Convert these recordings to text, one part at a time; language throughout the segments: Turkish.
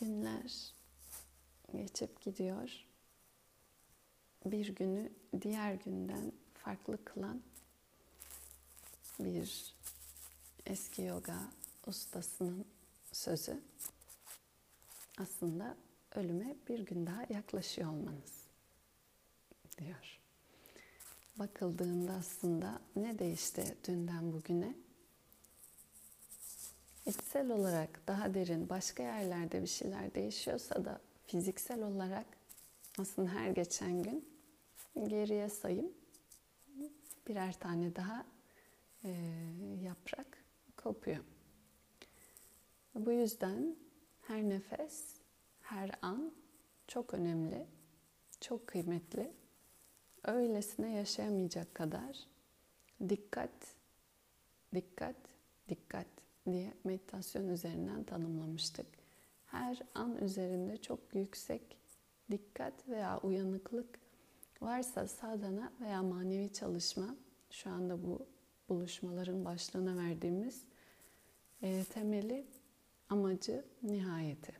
Günler geçip gidiyor. Bir günü diğer günden farklı kılan bir eski yoga ustasının sözü aslında ölüme bir gün daha yaklaşıyor olmanız diyor. Bakıldığında aslında ne değişti dünden bugüne? İçsel olarak daha derin başka yerlerde bir şeyler değişiyorsa da fiziksel olarak aslında her geçen gün geriye sayım birer tane daha e, yaprak kopuyor. Bu yüzden her nefes, her an çok önemli, çok kıymetli. Öylesine yaşayamayacak kadar dikkat, dikkat, dikkat diye meditasyon üzerinden tanımlamıştık. Her an üzerinde çok yüksek dikkat veya uyanıklık varsa sadana veya manevi çalışma şu anda bu buluşmaların başlığına verdiğimiz e, temeli, amacı, nihayeti.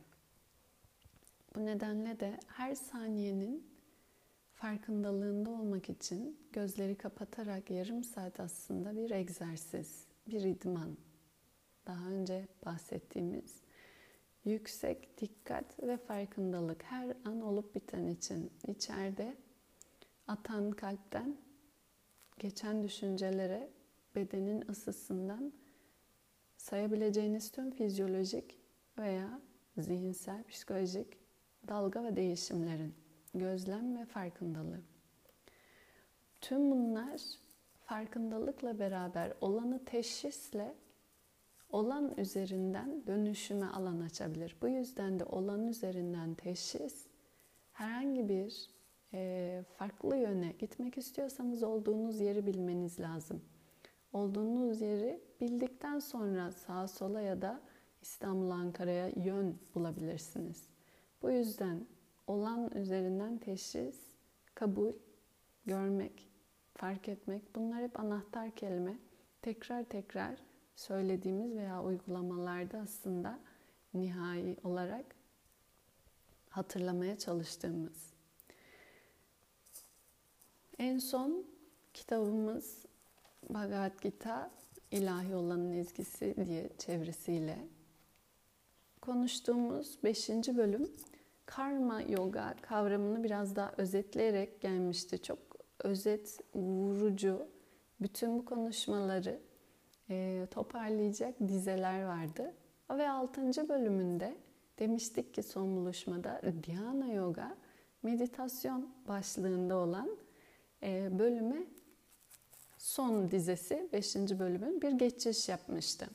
Bu nedenle de her saniyenin farkındalığında olmak için gözleri kapatarak yarım saat aslında bir egzersiz, bir idman, daha önce bahsettiğimiz yüksek dikkat ve farkındalık her an olup biten için içeride atan kalpten geçen düşüncelere bedenin ısısından sayabileceğiniz tüm fizyolojik veya zihinsel, psikolojik dalga ve değişimlerin gözlem ve farkındalığı. Tüm bunlar farkındalıkla beraber olanı teşhisle olan üzerinden dönüşüme alan açabilir. Bu yüzden de olan üzerinden teşhis herhangi bir e, farklı yöne gitmek istiyorsanız olduğunuz yeri bilmeniz lazım. Olduğunuz yeri bildikten sonra sağa sola ya da İstanbul Ankara'ya yön bulabilirsiniz. Bu yüzden olan üzerinden teşhis, kabul, görmek, fark etmek bunlar hep anahtar kelime. Tekrar tekrar söylediğimiz veya uygulamalarda aslında nihai olarak hatırlamaya çalıştığımız. En son kitabımız Bhagavad Gita ilahi olanın ezgisi diye çevresiyle konuştuğumuz 5. bölüm karma yoga kavramını biraz daha özetleyerek gelmişti. Çok özet, vurucu bütün bu konuşmaları e, toparlayacak dizeler vardı. Ve 6. bölümünde demiştik ki son buluşmada Dhyana Yoga meditasyon başlığında olan e, bölüme son dizesi 5. bölümün bir geçiş yapmıştı.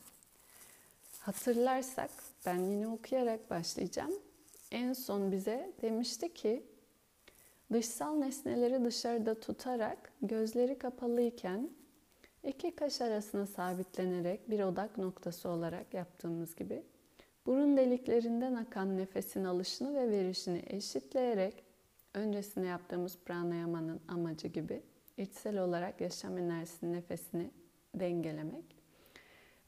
Hatırlarsak ben yine okuyarak başlayacağım. En son bize demişti ki dışsal nesneleri dışarıda tutarak gözleri kapalıyken İki kaş arasına sabitlenerek bir odak noktası olarak yaptığımız gibi burun deliklerinden akan nefesin alışını ve verişini eşitleyerek öncesinde yaptığımız pranayama'nın amacı gibi içsel olarak yaşam enerjisinin nefesini dengelemek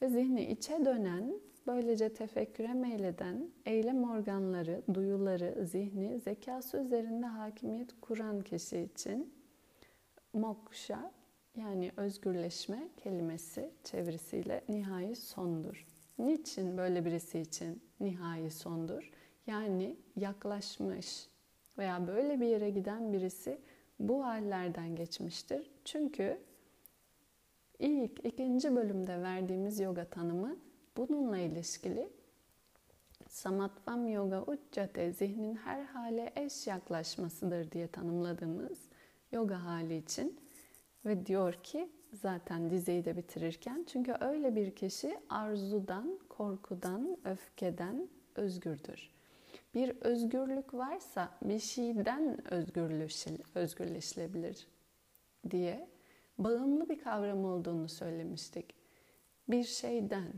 ve zihni içe dönen, böylece tefekküre meyleden eylem organları, duyuları, zihni, zekası üzerinde hakimiyet kuran kişi için moksha yani özgürleşme kelimesi çevirisiyle nihai sondur. Niçin böyle birisi için nihai sondur? Yani yaklaşmış veya böyle bir yere giden birisi bu hallerden geçmiştir. Çünkü ilk ikinci bölümde verdiğimiz yoga tanımı bununla ilişkili. Samatvam yoga uccate zihnin her hale eş yaklaşmasıdır diye tanımladığımız yoga hali için ve diyor ki zaten dizeyi de bitirirken çünkü öyle bir kişi arzudan, korkudan, öfkeden özgürdür. Bir özgürlük varsa bir şeyden özgürleşilebilir diye bağımlı bir kavram olduğunu söylemiştik. Bir şeyden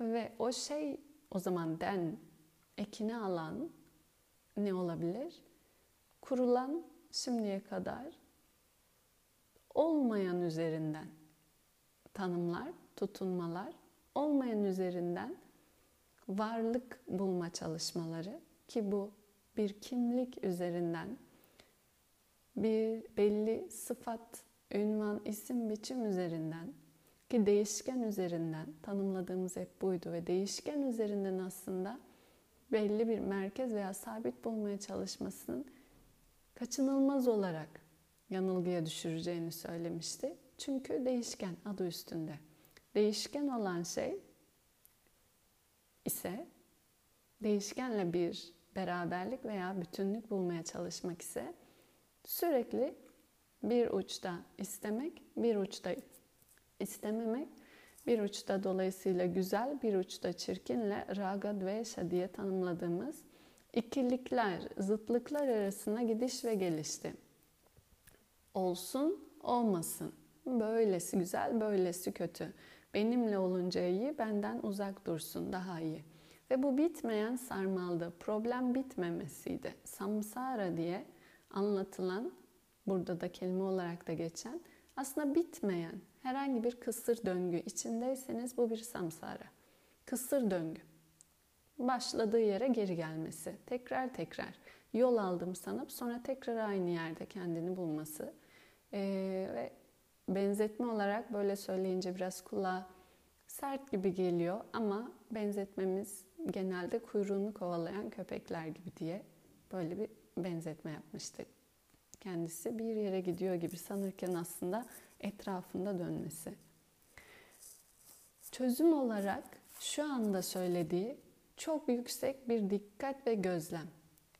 ve o şey o zaman den ekini alan ne olabilir? Kurulan şimdiye kadar olmayan üzerinden tanımlar, tutunmalar, olmayan üzerinden varlık bulma çalışmaları ki bu bir kimlik üzerinden bir belli sıfat, ünvan, isim, biçim üzerinden ki değişken üzerinden tanımladığımız hep buydu ve değişken üzerinden aslında belli bir merkez veya sabit bulmaya çalışmasının kaçınılmaz olarak yanılgıya düşüreceğini söylemişti. Çünkü değişken adı üstünde. Değişken olan şey ise değişkenle bir beraberlik veya bütünlük bulmaya çalışmak ise sürekli bir uçta istemek, bir uçta istememek, bir uçta dolayısıyla güzel, bir uçta çirkinle raga dvesha diye tanımladığımız ikilikler, zıtlıklar arasında gidiş ve gelişti. Olsun, olmasın. Böylesi güzel, böylesi kötü. Benimle olunca iyi, benden uzak dursun, daha iyi. Ve bu bitmeyen sarmaldı. Problem bitmemesiydi. Samsara diye anlatılan, burada da kelime olarak da geçen, aslında bitmeyen herhangi bir kısır döngü içindeyseniz bu bir samsara. Kısır döngü. Başladığı yere geri gelmesi. Tekrar tekrar yol aldım sanıp sonra tekrar aynı yerde kendini bulması. Ee, ve benzetme olarak böyle söyleyince biraz kulağa sert gibi geliyor ama benzetmemiz genelde kuyruğunu kovalayan köpekler gibi diye böyle bir benzetme yapmıştık. Kendisi bir yere gidiyor gibi sanırken aslında etrafında dönmesi. Çözüm olarak şu anda söylediği çok yüksek bir dikkat ve gözlem.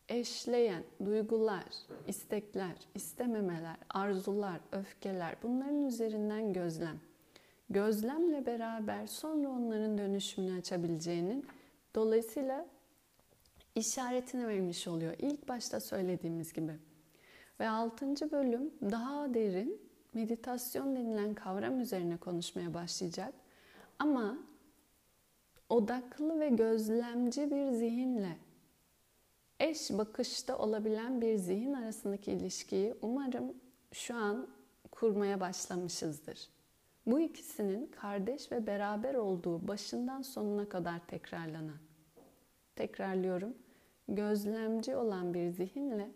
Eşleyen duygular, istekler, istememeler, arzular, öfkeler bunların üzerinden gözlem. Gözlemle beraber sonra onların dönüşümünü açabileceğinin dolayısıyla işaretini vermiş oluyor. İlk başta söylediğimiz gibi. Ve altıncı bölüm daha derin meditasyon denilen kavram üzerine konuşmaya başlayacak. Ama odaklı ve gözlemci bir zihinle eş bakışta olabilen bir zihin arasındaki ilişkiyi umarım şu an kurmaya başlamışızdır. Bu ikisinin kardeş ve beraber olduğu başından sonuna kadar tekrarlanan. Tekrarlıyorum. Gözlemci olan bir zihinle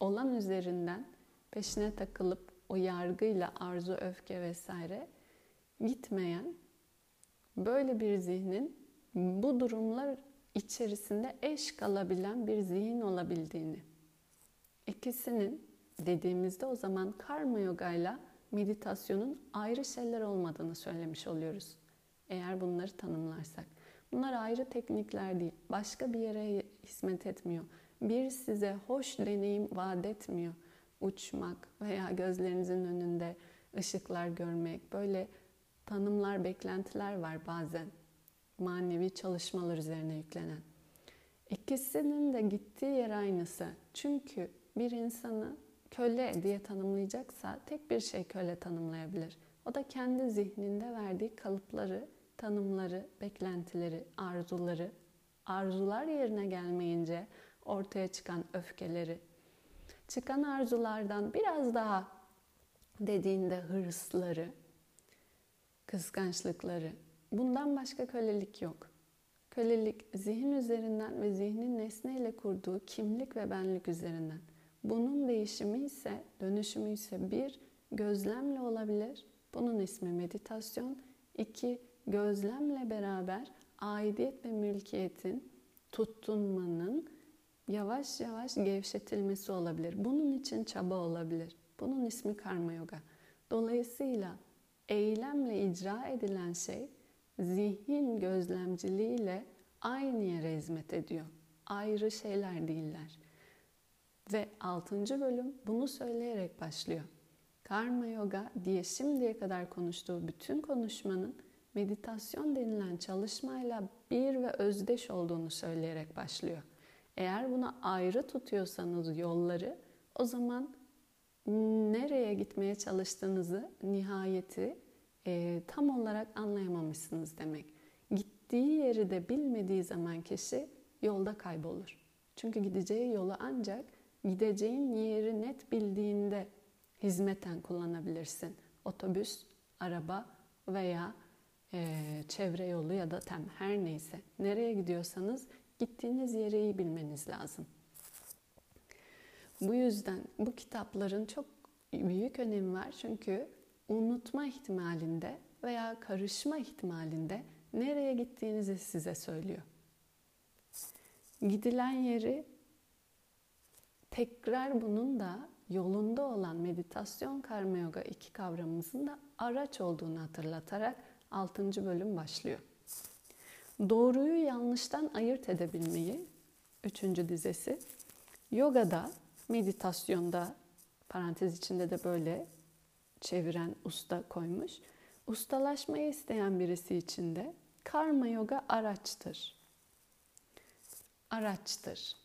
olan üzerinden peşine takılıp o yargıyla arzu, öfke vesaire gitmeyen böyle bir zihnin bu durumlar içerisinde eş kalabilen bir zihin olabildiğini. İkisinin dediğimizde o zaman karma yoga ile meditasyonun ayrı şeyler olmadığını söylemiş oluyoruz. Eğer bunları tanımlarsak. Bunlar ayrı teknikler değil. Başka bir yere hizmet etmiyor. Bir size hoş deneyim vaat etmiyor. Uçmak veya gözlerinizin önünde ışıklar görmek. Böyle tanımlar, beklentiler var bazen. Manevi çalışmalar üzerine yüklenen. İkisinin de gittiği yer aynısı. Çünkü bir insanı köle diye tanımlayacaksa tek bir şey köle tanımlayabilir. O da kendi zihninde verdiği kalıpları, tanımları, beklentileri, arzuları, arzular yerine gelmeyince ortaya çıkan öfkeleri, çıkan arzulardan biraz daha dediğinde hırsları, kıskançlıkları. Bundan başka kölelik yok. Kölelik zihin üzerinden ve zihnin nesneyle kurduğu kimlik ve benlik üzerinden. Bunun değişimi ise, dönüşümü ise bir, gözlemle olabilir. Bunun ismi meditasyon. İki, gözlemle beraber aidiyet ve mülkiyetin, tutunmanın yavaş yavaş gevşetilmesi olabilir. Bunun için çaba olabilir. Bunun ismi karma yoga. Dolayısıyla eylemle icra edilen şey zihin gözlemciliğiyle aynı yere hizmet ediyor. Ayrı şeyler değiller. Ve 6. bölüm bunu söyleyerek başlıyor. Karma yoga diye şimdiye kadar konuştuğu bütün konuşmanın meditasyon denilen çalışmayla bir ve özdeş olduğunu söyleyerek başlıyor. Eğer buna ayrı tutuyorsanız yolları o zaman nereye gitmeye çalıştığınızı, nihayeti e, tam olarak anlayamamışsınız demek. Gittiği yeri de bilmediği zaman kişi yolda kaybolur. Çünkü gideceği yolu ancak gideceğin yeri net bildiğinde hizmeten kullanabilirsin. Otobüs, araba veya e, çevre yolu ya da tem her neyse. Nereye gidiyorsanız Gittiğiniz yeri iyi bilmeniz lazım. Bu yüzden bu kitapların çok büyük önemi var. Çünkü unutma ihtimalinde veya karışma ihtimalinde nereye gittiğinizi size söylüyor. Gidilen yeri tekrar bunun da yolunda olan meditasyon karma yoga iki kavramımızın da araç olduğunu hatırlatarak 6. bölüm başlıyor. Doğruyu yanlıştan ayırt edebilmeyi, üçüncü dizesi, yogada, meditasyonda, parantez içinde de böyle çeviren usta koymuş. Ustalaşmayı isteyen birisi için de karma yoga araçtır. Araçtır.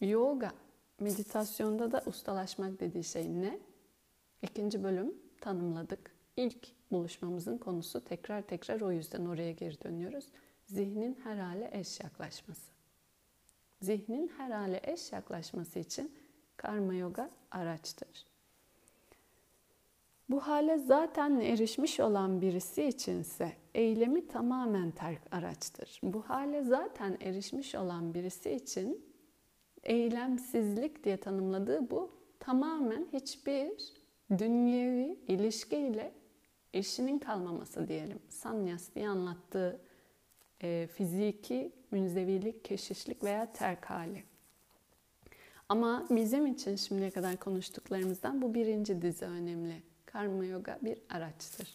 Yoga, meditasyonda da ustalaşmak dediği şey ne? İkinci bölüm tanımladık. İlk buluşmamızın konusu tekrar tekrar o yüzden oraya geri dönüyoruz. Zihnin her hale eş yaklaşması. Zihnin her hale eş yaklaşması için karma yoga araçtır. Bu hale zaten erişmiş olan birisi içinse eylemi tamamen terk araçtır. Bu hale zaten erişmiş olan birisi için eylemsizlik diye tanımladığı bu tamamen hiçbir dünyevi ilişkiyle eşinin kalmaması diyelim. Sanyas diye anlattığı e, fiziki münzevilik, keşişlik veya terk hali. Ama bizim için şimdiye kadar konuştuklarımızdan bu birinci dizi önemli. Karma yoga bir araçtır.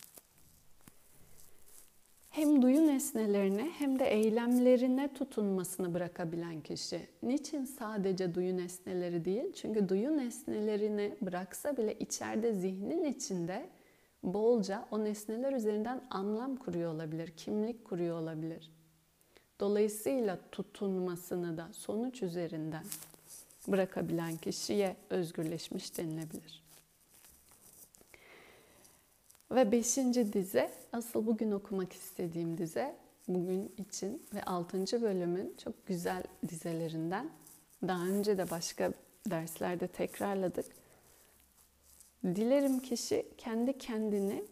Hem duyu nesnelerine hem de eylemlerine tutunmasını bırakabilen kişi. Niçin sadece duyu nesneleri değil? Çünkü duyu nesnelerini bıraksa bile içeride zihnin içinde bolca o nesneler üzerinden anlam kuruyor olabilir, kimlik kuruyor olabilir. Dolayısıyla tutunmasını da sonuç üzerinden bırakabilen kişiye özgürleşmiş denilebilir. Ve beşinci dize, asıl bugün okumak istediğim dize, bugün için ve altıncı bölümün çok güzel dizelerinden. Daha önce de başka derslerde tekrarladık. Dilerim kişi kendi kendini,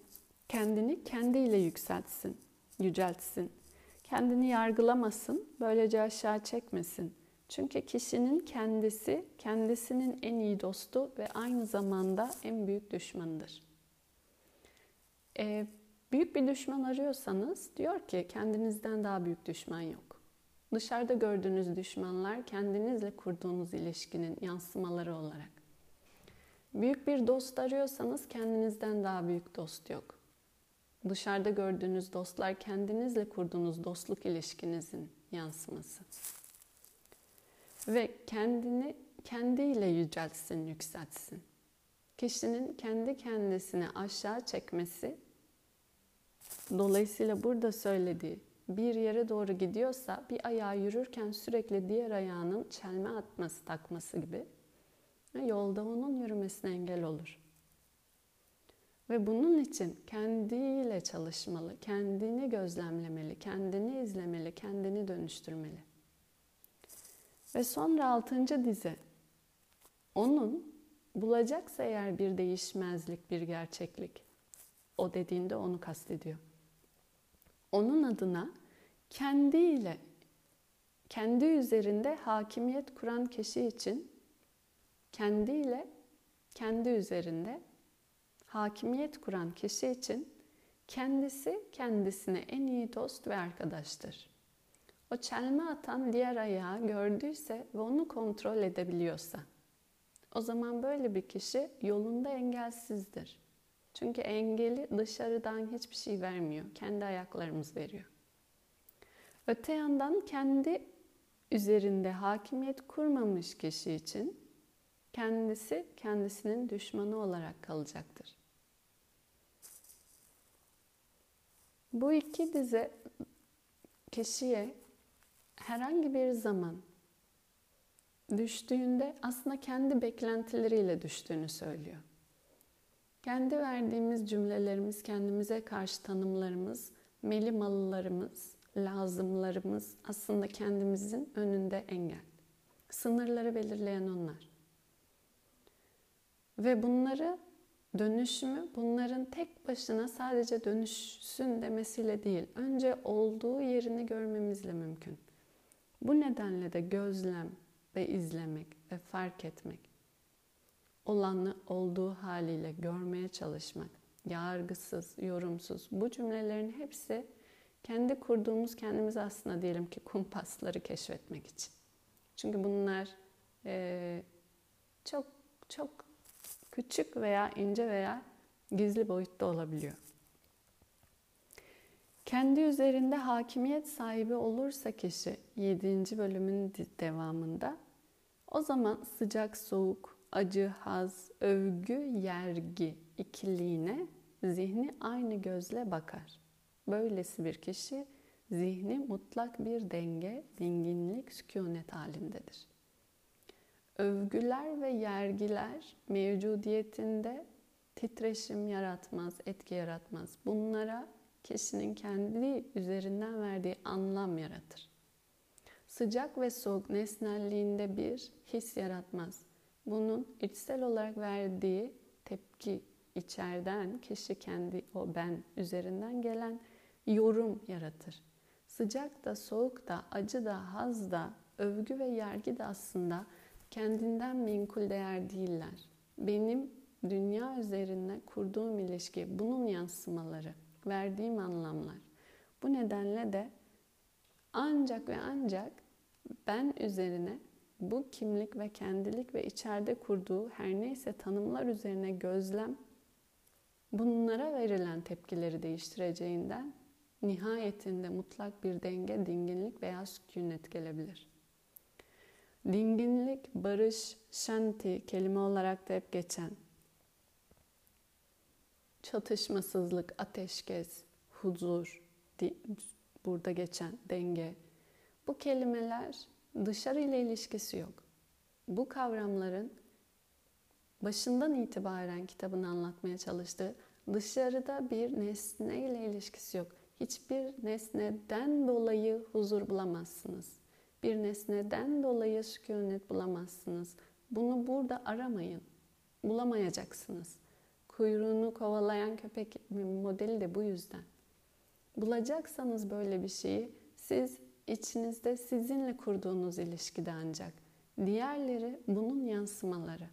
kendini kendiyle yükseltsin, yüceltsin. Kendini yargılamasın, böylece aşağı çekmesin. Çünkü kişinin kendisi, kendisinin en iyi dostu ve aynı zamanda en büyük düşmanıdır. Ee, büyük bir düşman arıyorsanız diyor ki kendinizden daha büyük düşman yok. Dışarıda gördüğünüz düşmanlar kendinizle kurduğunuz ilişkinin yansımaları olarak. Büyük bir dost arıyorsanız kendinizden daha büyük dost yok. Dışarıda gördüğünüz dostlar kendinizle kurduğunuz dostluk ilişkinizin yansıması. Ve kendini kendiyle yüceltsin, yükseltsin. Kişinin kendi kendisini aşağı çekmesi, dolayısıyla burada söylediği bir yere doğru gidiyorsa bir ayağı yürürken sürekli diğer ayağının çelme atması, takması gibi yolda onun yürümesine engel olur. Ve bunun için kendiyle çalışmalı, kendini gözlemlemeli, kendini izlemeli, kendini dönüştürmeli. Ve sonra altıncı dize. Onun bulacaksa eğer bir değişmezlik, bir gerçeklik. O dediğinde onu kastediyor. Onun adına kendiyle, kendi üzerinde hakimiyet kuran kişi için kendiyle, kendi üzerinde hakimiyet kuran kişi için kendisi kendisine en iyi dost ve arkadaştır. O çelme atan diğer ayağı gördüyse ve onu kontrol edebiliyorsa, o zaman böyle bir kişi yolunda engelsizdir. Çünkü engeli dışarıdan hiçbir şey vermiyor. Kendi ayaklarımız veriyor. Öte yandan kendi üzerinde hakimiyet kurmamış kişi için kendisi kendisinin düşmanı olarak kalacaktır. Bu iki dize kişiye herhangi bir zaman düştüğünde aslında kendi beklentileriyle düştüğünü söylüyor. Kendi verdiğimiz cümlelerimiz, kendimize karşı tanımlarımız, melimalılarımız, lazımlarımız aslında kendimizin önünde engel. Sınırları belirleyen onlar. Ve bunları dönüşümü bunların tek başına sadece dönüşsün demesiyle değil, önce olduğu yerini görmemizle mümkün. Bu nedenle de gözlem ve izlemek ve fark etmek, olanı olduğu haliyle görmeye çalışmak, yargısız, yorumsuz bu cümlelerin hepsi kendi kurduğumuz kendimiz aslında diyelim ki kumpasları keşfetmek için. Çünkü bunlar e, çok çok küçük veya ince veya gizli boyutta olabiliyor. Kendi üzerinde hakimiyet sahibi olursa kişi 7. bölümün devamında o zaman sıcak soğuk, acı haz, övgü yergi ikiliğine zihni aynı gözle bakar. Böylesi bir kişi zihni mutlak bir denge, dinginlik, sükunet halindedir. Övgüler ve yergiler mevcudiyetinde titreşim yaratmaz, etki yaratmaz. Bunlara kişinin kendi üzerinden verdiği anlam yaratır. Sıcak ve soğuk nesnelliğinde bir his yaratmaz. Bunun içsel olarak verdiği tepki içeriden kişi kendi o ben üzerinden gelen yorum yaratır. Sıcak da soğuk da acı da haz da övgü ve yergi de aslında kendinden menkul değer değiller. Benim dünya üzerine kurduğum ilişki bunun yansımaları, verdiğim anlamlar. Bu nedenle de ancak ve ancak ben üzerine bu kimlik ve kendilik ve içeride kurduğu her neyse tanımlar üzerine gözlem bunlara verilen tepkileri değiştireceğinden nihayetinde mutlak bir denge, dinginlik veya sükunet gelebilir. Dinginlik, barış, shanti kelime olarak da hep geçen çatışmasızlık, ateşkes, huzur, burada geçen denge. Bu kelimeler dışarı ile ilişkisi yok. Bu kavramların başından itibaren kitabını anlatmaya çalıştığı dışarıda bir nesne ile ilişkisi yok. Hiçbir nesneden dolayı huzur bulamazsınız. Bir nesneden dolayı sükunet bulamazsınız. Bunu burada aramayın. Bulamayacaksınız. Kuyruğunu kovalayan köpek modeli de bu yüzden. Bulacaksanız böyle bir şeyi siz içinizde sizinle kurduğunuz ilişkide ancak. Diğerleri bunun yansımaları.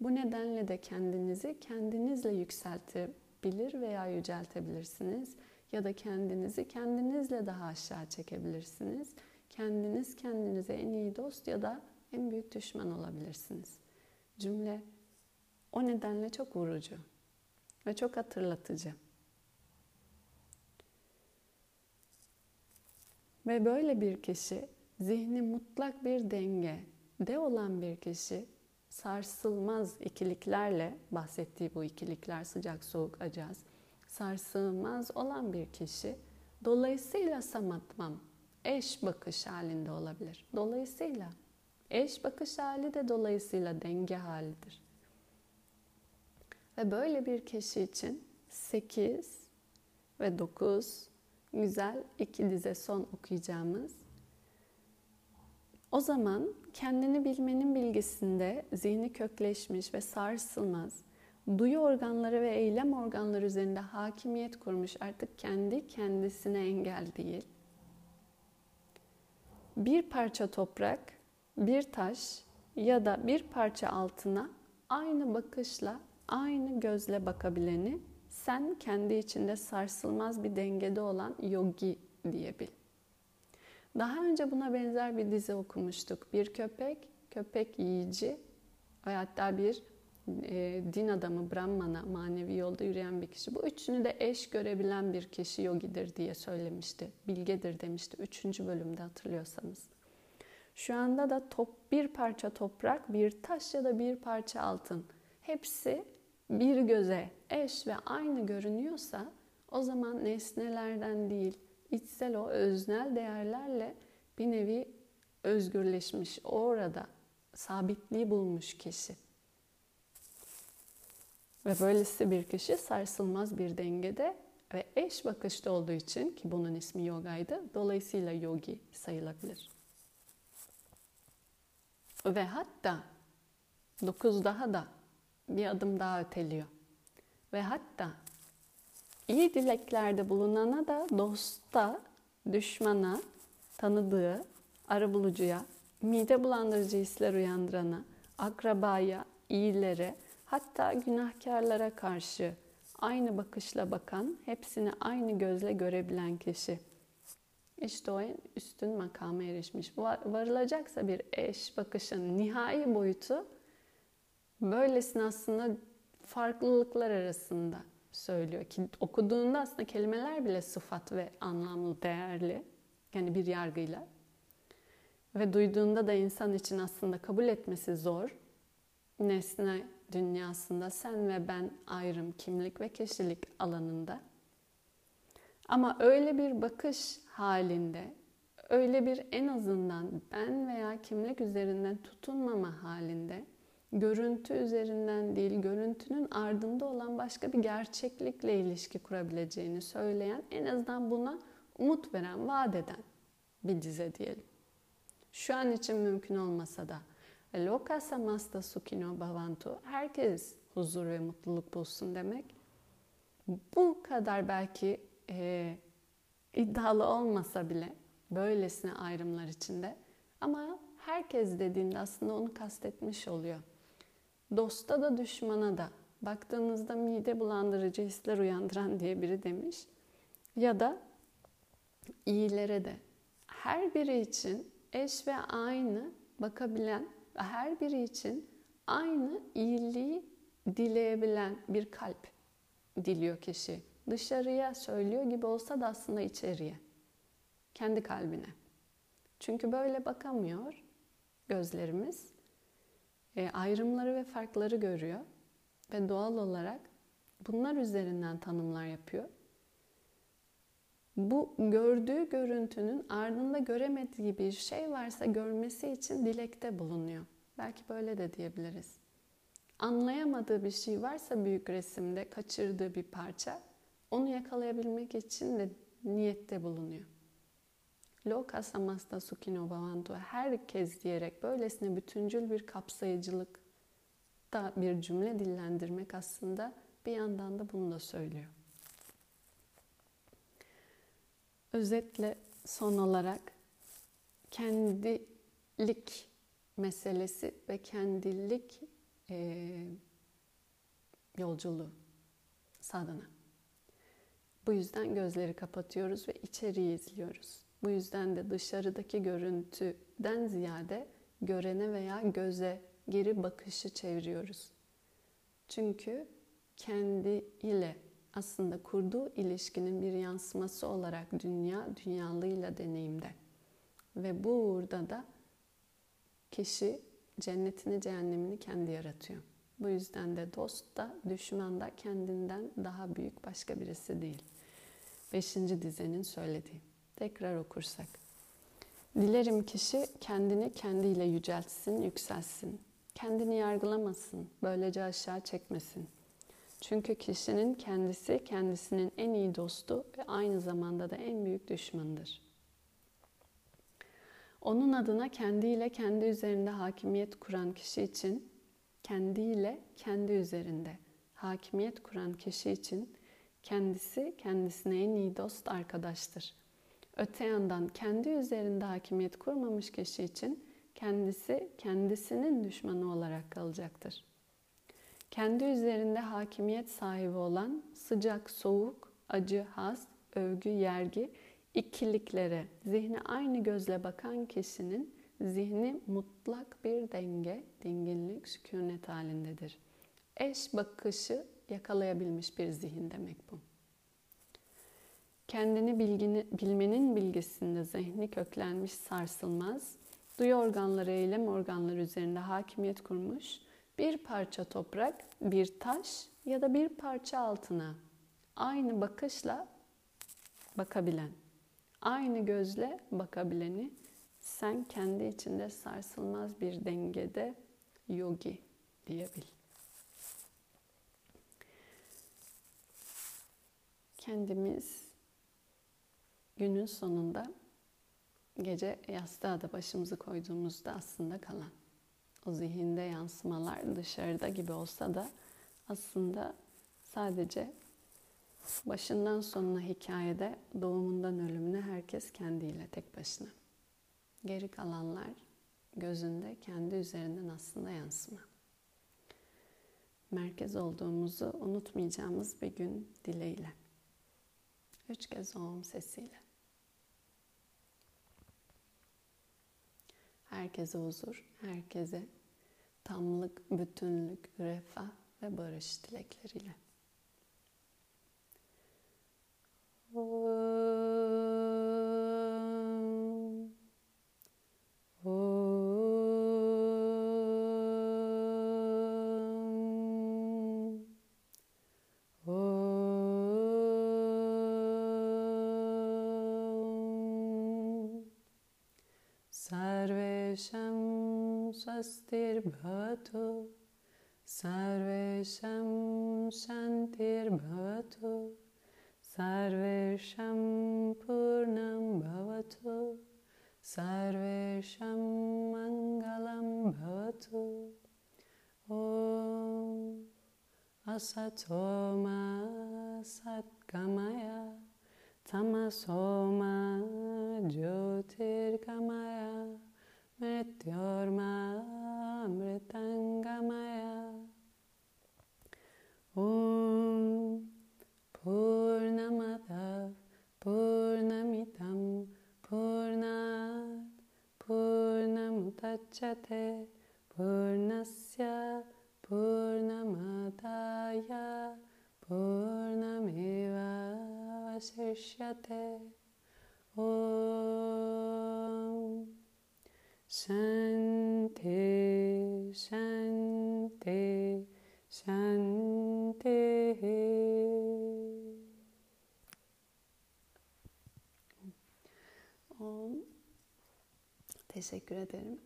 Bu nedenle de kendinizi kendinizle yükseltebilir veya yüceltebilirsiniz ya da kendinizi kendinizle daha aşağı çekebilirsiniz. Kendiniz kendinize en iyi dost ya da en büyük düşman olabilirsiniz. Cümle o nedenle çok vurucu ve çok hatırlatıcı. Ve böyle bir kişi zihni mutlak bir denge de olan bir kişi sarsılmaz ikiliklerle bahsettiği bu ikilikler sıcak soğuk acaz sarsılmaz olan bir kişi dolayısıyla samatmam eş bakış halinde olabilir. Dolayısıyla eş bakış hali de dolayısıyla denge halidir. Ve böyle bir kişi için 8 ve 9 güzel iki dize son okuyacağımız. O zaman kendini bilmenin bilgisinde zihni kökleşmiş ve sarsılmaz, duyu organları ve eylem organları üzerinde hakimiyet kurmuş artık kendi kendisine engel değil. Bir parça toprak, bir taş ya da bir parça altına aynı bakışla aynı gözle bakabileni sen kendi içinde sarsılmaz bir dengede olan yogi diyebil. Daha önce buna benzer bir dizi okumuştuk. Bir köpek, köpek yiyici ve hatta bir e, din adamı, Brahmana, manevi yolda yürüyen bir kişi. Bu üçünü de eş görebilen bir kişi yogidir diye söylemişti. Bilgedir demişti. Üçüncü bölümde hatırlıyorsanız. Şu anda da top, bir parça toprak, bir taş ya da bir parça altın. Hepsi bir göze eş ve aynı görünüyorsa o zaman nesnelerden değil, içsel o öznel değerlerle bir nevi özgürleşmiş, orada sabitliği bulmuş kişi. Ve böylesi bir kişi sarsılmaz bir dengede ve eş bakışta olduğu için ki bunun ismi yogaydı, dolayısıyla yogi sayılabilir. Ve hatta dokuz daha da bir adım daha öteliyor. Ve hatta iyi dileklerde bulunana da dosta, düşmana, tanıdığı, arabulucuya, mide bulandırıcı hisler uyandırana, akrabaya, iyilere, hatta günahkarlara karşı aynı bakışla bakan, hepsini aynı gözle görebilen kişi. İşte o en üstün makama erişmiş. Varılacaksa bir eş bakışın nihai boyutu böylesine aslında farklılıklar arasında söylüyor ki okuduğunda aslında kelimeler bile sıfat ve anlamlı, değerli. Yani bir yargıyla. Ve duyduğunda da insan için aslında kabul etmesi zor. Nesne dünyasında sen ve ben ayrım, kimlik ve kişilik alanında. Ama öyle bir bakış halinde, öyle bir en azından ben veya kimlik üzerinden tutunmama halinde görüntü üzerinden değil, görüntünün ardında olan başka bir gerçeklikle ilişki kurabileceğini söyleyen, en azından buna umut veren, vaat eden bir dize diyelim. Şu an için mümkün olmasa da Loka samasta sukino bhavantu herkes huzur ve mutluluk bulsun demek. Bu kadar belki e, iddialı olmasa bile böylesine ayrımlar içinde ama herkes dediğinde aslında onu kastetmiş oluyor. Dosta da düşmana da baktığınızda mide bulandırıcı hisler uyandıran diye biri demiş. Ya da iyilere de her biri için eş ve aynı bakabilen ve her biri için aynı iyiliği dileyebilen bir kalp diliyor kişi. Dışarıya söylüyor gibi olsa da aslında içeriye. Kendi kalbine. Çünkü böyle bakamıyor gözlerimiz e, ayrımları ve farkları görüyor ve doğal olarak bunlar üzerinden tanımlar yapıyor. Bu gördüğü görüntünün ardında göremediği bir şey varsa görmesi için dilekte bulunuyor. Belki böyle de diyebiliriz. Anlayamadığı bir şey varsa büyük resimde kaçırdığı bir parça onu yakalayabilmek için de niyette bulunuyor. Loka samasta sukino bhavantu herkes diyerek böylesine bütüncül bir kapsayıcılık da bir cümle dillendirmek aslında bir yandan da bunu da söylüyor. Özetle son olarak kendilik meselesi ve kendilik e, yolculuğu sadana. Bu yüzden gözleri kapatıyoruz ve içeriği izliyoruz. Bu yüzden de dışarıdaki görüntüden ziyade görene veya göze geri bakışı çeviriyoruz. Çünkü kendi ile aslında kurduğu ilişkinin bir yansıması olarak dünya dünyalıyla deneyimde. Ve bu uğurda da kişi cennetini cehennemini kendi yaratıyor. Bu yüzden de dost da düşman da kendinden daha büyük başka birisi değil. Beşinci dizenin söylediği. Tekrar okursak. Dilerim kişi kendini kendiyle yüceltsin, yükselsin. Kendini yargılamasın, böylece aşağı çekmesin. Çünkü kişinin kendisi kendisinin en iyi dostu ve aynı zamanda da en büyük düşmanıdır. Onun adına kendiyle kendi üzerinde hakimiyet kuran kişi için, kendiyle kendi üzerinde hakimiyet kuran kişi için kendisi kendisine en iyi dost arkadaştır. Öte yandan kendi üzerinde hakimiyet kurmamış kişi için kendisi kendisinin düşmanı olarak kalacaktır. Kendi üzerinde hakimiyet sahibi olan sıcak, soğuk, acı, haz, övgü, yergi ikiliklere zihni aynı gözle bakan kişinin zihni mutlak bir denge, dinginlik, sükunet halindedir. Eş bakışı yakalayabilmiş bir zihin demek bu. Kendini bilgini, bilmenin bilgisinde zihni köklenmiş sarsılmaz, duyu organları, eylem organları üzerinde hakimiyet kurmuş, bir parça toprak, bir taş ya da bir parça altına aynı bakışla bakabilen, aynı gözle bakabileni sen kendi içinde sarsılmaz bir dengede yogi diyebil. Kendimiz günün sonunda gece yastığa da başımızı koyduğumuzda aslında kalan o zihinde yansımalar dışarıda gibi olsa da aslında sadece başından sonuna hikayede doğumundan ölümüne herkes kendiyle tek başına. Geri kalanlar gözünde kendi üzerinden aslında yansıma. Merkez olduğumuzu unutmayacağımız bir gün dileğiyle. Üç kez om sesiyle. herkese huzur, herkese tamlık, bütünlük, refah ve barış dilekleriyle. Oh. स्वस्तिर्भवतु सर्वेषां शान्तिर्भवतु सर्वेषां पूर्णं भवतु सर्वेषां मङ्गलं भवतु ॐ असतो मा सत्कमय तमसो मा ज्योतिर्गमय मृत्योर्मा मृत्योर्मामृतङ्गमया ॐ पूर्णमतः पूर्णमितं पूर्णात् पूर्णमुदच्छते पूर्णस्य पूर्णमादाय पूर्णमेवावशिष्यते ॐ Shanti, Shanti, Shanti. Teşekkür ederim.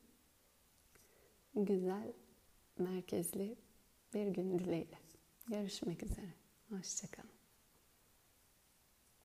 Güzel, merkezli bir gün dileğiyle. Görüşmek üzere. Hoşçakalın.